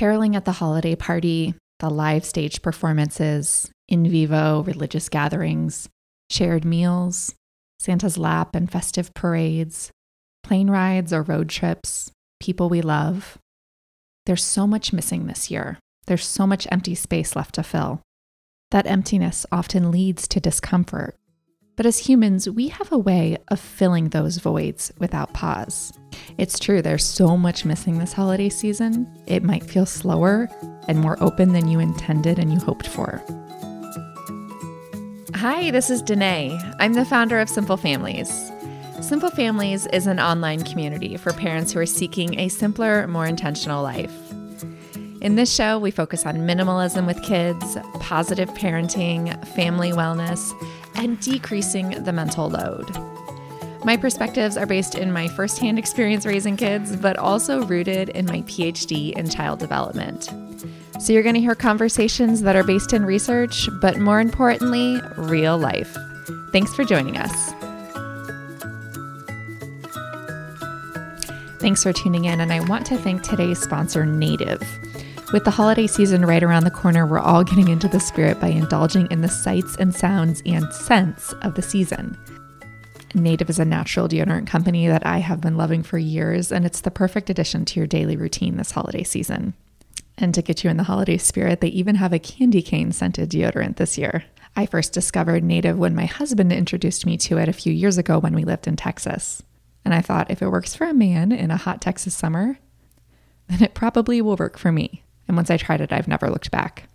Caroling at the holiday party, the live stage performances, in vivo religious gatherings, shared meals, Santa's lap and festive parades, plane rides or road trips, people we love. There's so much missing this year. There's so much empty space left to fill. That emptiness often leads to discomfort. But as humans, we have a way of filling those voids without pause. It's true, there's so much missing this holiday season. It might feel slower and more open than you intended and you hoped for. Hi, this is Denaye. I'm the founder of Simple Families. Simple Families is an online community for parents who are seeking a simpler, more intentional life. In this show, we focus on minimalism with kids, positive parenting, family wellness, and decreasing the mental load. My perspectives are based in my firsthand experience raising kids, but also rooted in my PhD in child development. So you're going to hear conversations that are based in research, but more importantly, real life. Thanks for joining us. Thanks for tuning in, and I want to thank today's sponsor, Native. With the holiday season right around the corner, we're all getting into the spirit by indulging in the sights and sounds and scents of the season. Native is a natural deodorant company that I have been loving for years, and it's the perfect addition to your daily routine this holiday season. And to get you in the holiday spirit, they even have a candy cane scented deodorant this year. I first discovered Native when my husband introduced me to it a few years ago when we lived in Texas. And I thought if it works for a man in a hot Texas summer, then it probably will work for me. And once I tried it, I've never looked back.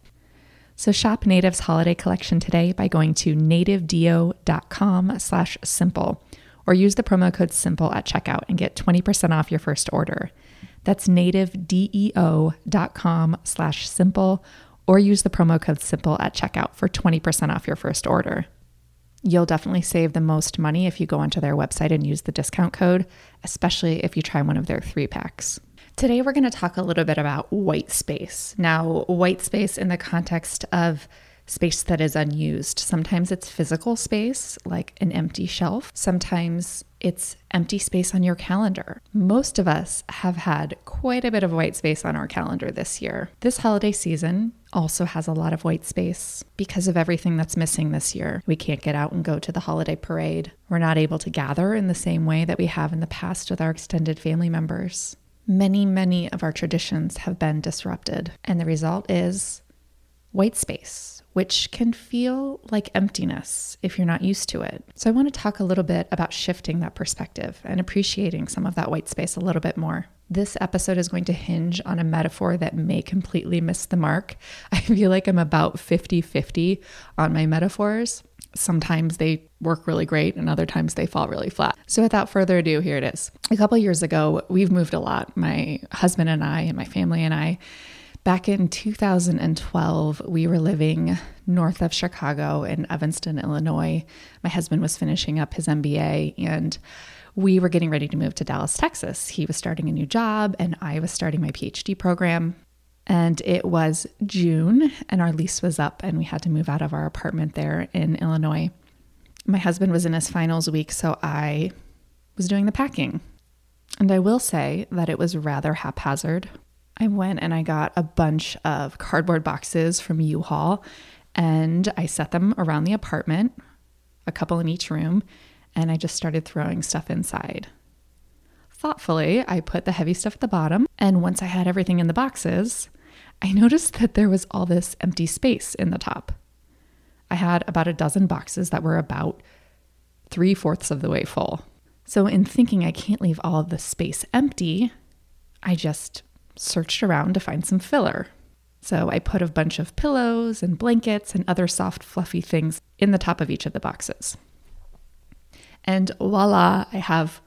So shop Native's holiday collection today by going to nativedeo.com slash simple or use the promo code simple at checkout and get 20% off your first order. That's nativedeo.com slash simple or use the promo code simple at checkout for 20% off your first order. You'll definitely save the most money if you go onto their website and use the discount code, especially if you try one of their three packs. Today, we're going to talk a little bit about white space. Now, white space in the context of space that is unused. Sometimes it's physical space, like an empty shelf. Sometimes it's empty space on your calendar. Most of us have had quite a bit of white space on our calendar this year. This holiday season also has a lot of white space because of everything that's missing this year. We can't get out and go to the holiday parade. We're not able to gather in the same way that we have in the past with our extended family members. Many, many of our traditions have been disrupted, and the result is white space, which can feel like emptiness if you're not used to it. So, I want to talk a little bit about shifting that perspective and appreciating some of that white space a little bit more. This episode is going to hinge on a metaphor that may completely miss the mark. I feel like I'm about 50 50 on my metaphors. Sometimes they work really great and other times they fall really flat. So without further ado, here it is. A couple years ago, we've moved a lot. My husband and I and my family and I Back in 2012, we were living north of Chicago in Evanston, Illinois. My husband was finishing up his MBA and we were getting ready to move to Dallas, Texas. He was starting a new job and I was starting my PhD program. And it was June, and our lease was up, and we had to move out of our apartment there in Illinois. My husband was in his finals week, so I was doing the packing. And I will say that it was rather haphazard. I went and I got a bunch of cardboard boxes from U Haul and I set them around the apartment, a couple in each room, and I just started throwing stuff inside. Thoughtfully, I put the heavy stuff at the bottom, and once I had everything in the boxes, I noticed that there was all this empty space in the top. I had about a dozen boxes that were about three fourths of the way full. So, in thinking I can't leave all of the space empty, I just searched around to find some filler. So, I put a bunch of pillows and blankets and other soft, fluffy things in the top of each of the boxes. And voila, I have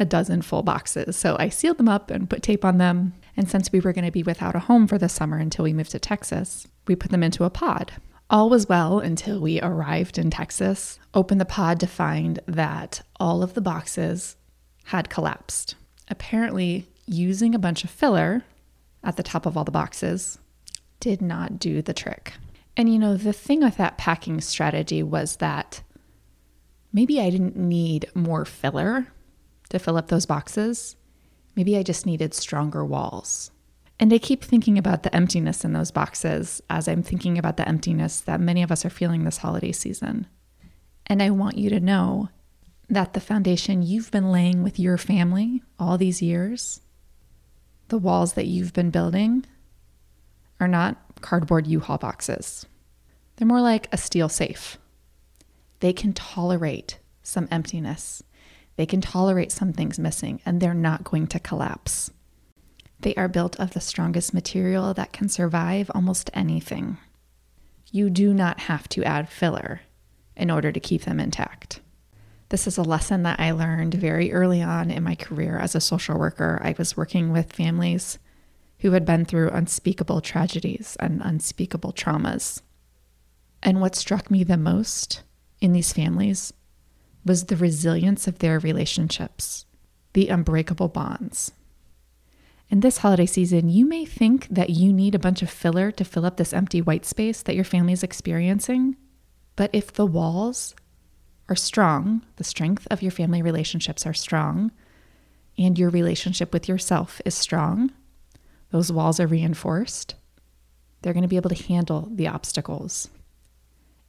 a dozen full boxes. So, I sealed them up and put tape on them and since we were going to be without a home for the summer until we moved to Texas, we put them into a pod. All was well until we arrived in Texas, opened the pod to find that all of the boxes had collapsed. Apparently, using a bunch of filler at the top of all the boxes did not do the trick. And you know, the thing with that packing strategy was that maybe I didn't need more filler to fill up those boxes. Maybe I just needed stronger walls. And I keep thinking about the emptiness in those boxes as I'm thinking about the emptiness that many of us are feeling this holiday season. And I want you to know that the foundation you've been laying with your family all these years, the walls that you've been building, are not cardboard U Haul boxes. They're more like a steel safe. They can tolerate some emptiness, they can tolerate some things missing, and they're not going to collapse. They are built of the strongest material that can survive almost anything. You do not have to add filler in order to keep them intact. This is a lesson that I learned very early on in my career as a social worker. I was working with families who had been through unspeakable tragedies and unspeakable traumas. And what struck me the most in these families was the resilience of their relationships, the unbreakable bonds. In this holiday season, you may think that you need a bunch of filler to fill up this empty white space that your family is experiencing. But if the walls are strong, the strength of your family relationships are strong, and your relationship with yourself is strong, those walls are reinforced, they're going to be able to handle the obstacles.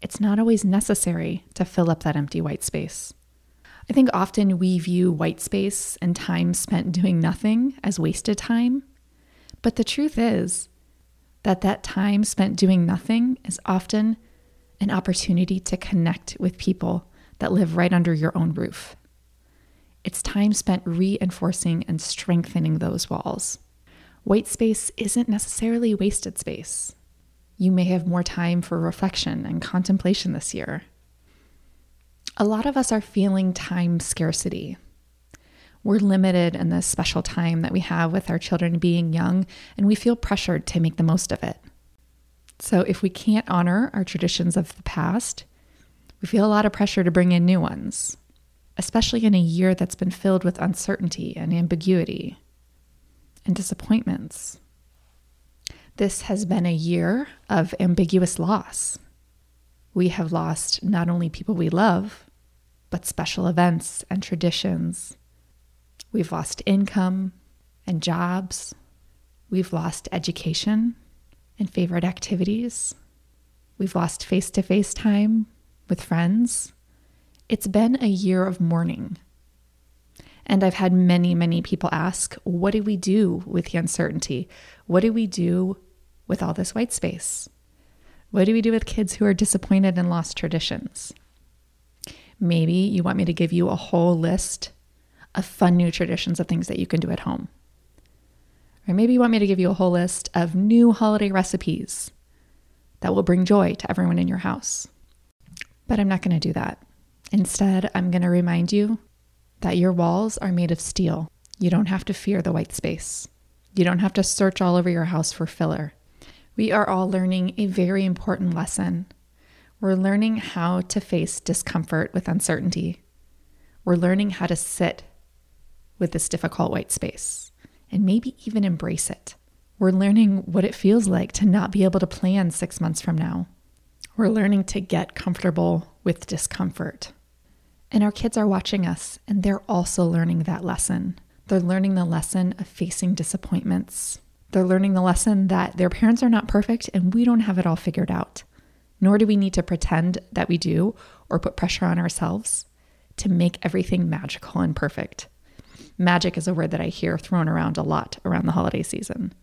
It's not always necessary to fill up that empty white space. I think often we view white space and time spent doing nothing as wasted time. But the truth is that that time spent doing nothing is often an opportunity to connect with people that live right under your own roof. It's time spent reinforcing and strengthening those walls. White space isn't necessarily wasted space. You may have more time for reflection and contemplation this year. A lot of us are feeling time scarcity. We're limited in the special time that we have with our children being young, and we feel pressured to make the most of it. So, if we can't honor our traditions of the past, we feel a lot of pressure to bring in new ones, especially in a year that's been filled with uncertainty and ambiguity and disappointments. This has been a year of ambiguous loss. We have lost not only people we love, but special events and traditions. We've lost income and jobs. We've lost education and favorite activities. We've lost face to face time with friends. It's been a year of mourning. And I've had many, many people ask, what do we do with the uncertainty? What do we do with all this white space? What do we do with kids who are disappointed and lost traditions? Maybe you want me to give you a whole list of fun new traditions of things that you can do at home. Or maybe you want me to give you a whole list of new holiday recipes that will bring joy to everyone in your house. But I'm not going to do that. Instead, I'm going to remind you that your walls are made of steel. You don't have to fear the white space. You don't have to search all over your house for filler. We are all learning a very important lesson. We're learning how to face discomfort with uncertainty. We're learning how to sit with this difficult white space and maybe even embrace it. We're learning what it feels like to not be able to plan six months from now. We're learning to get comfortable with discomfort. And our kids are watching us, and they're also learning that lesson. They're learning the lesson of facing disappointments. They're learning the lesson that their parents are not perfect and we don't have it all figured out. Nor do we need to pretend that we do or put pressure on ourselves to make everything magical and perfect. Magic is a word that I hear thrown around a lot around the holiday season.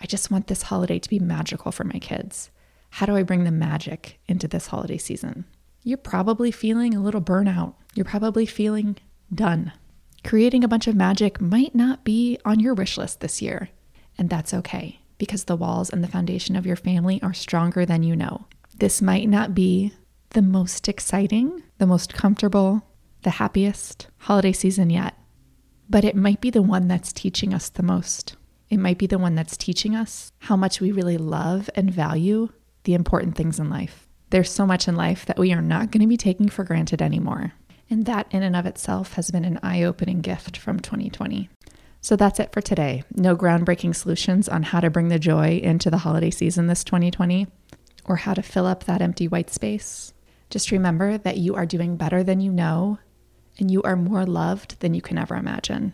I just want this holiday to be magical for my kids. How do I bring the magic into this holiday season? You're probably feeling a little burnout. You're probably feeling done. Creating a bunch of magic might not be on your wish list this year, and that's okay because the walls and the foundation of your family are stronger than you know. This might not be the most exciting, the most comfortable, the happiest holiday season yet, but it might be the one that's teaching us the most. It might be the one that's teaching us how much we really love and value the important things in life. There's so much in life that we are not going to be taking for granted anymore. And that, in and of itself, has been an eye opening gift from 2020. So that's it for today. No groundbreaking solutions on how to bring the joy into the holiday season this 2020 or how to fill up that empty white space. Just remember that you are doing better than you know and you are more loved than you can ever imagine.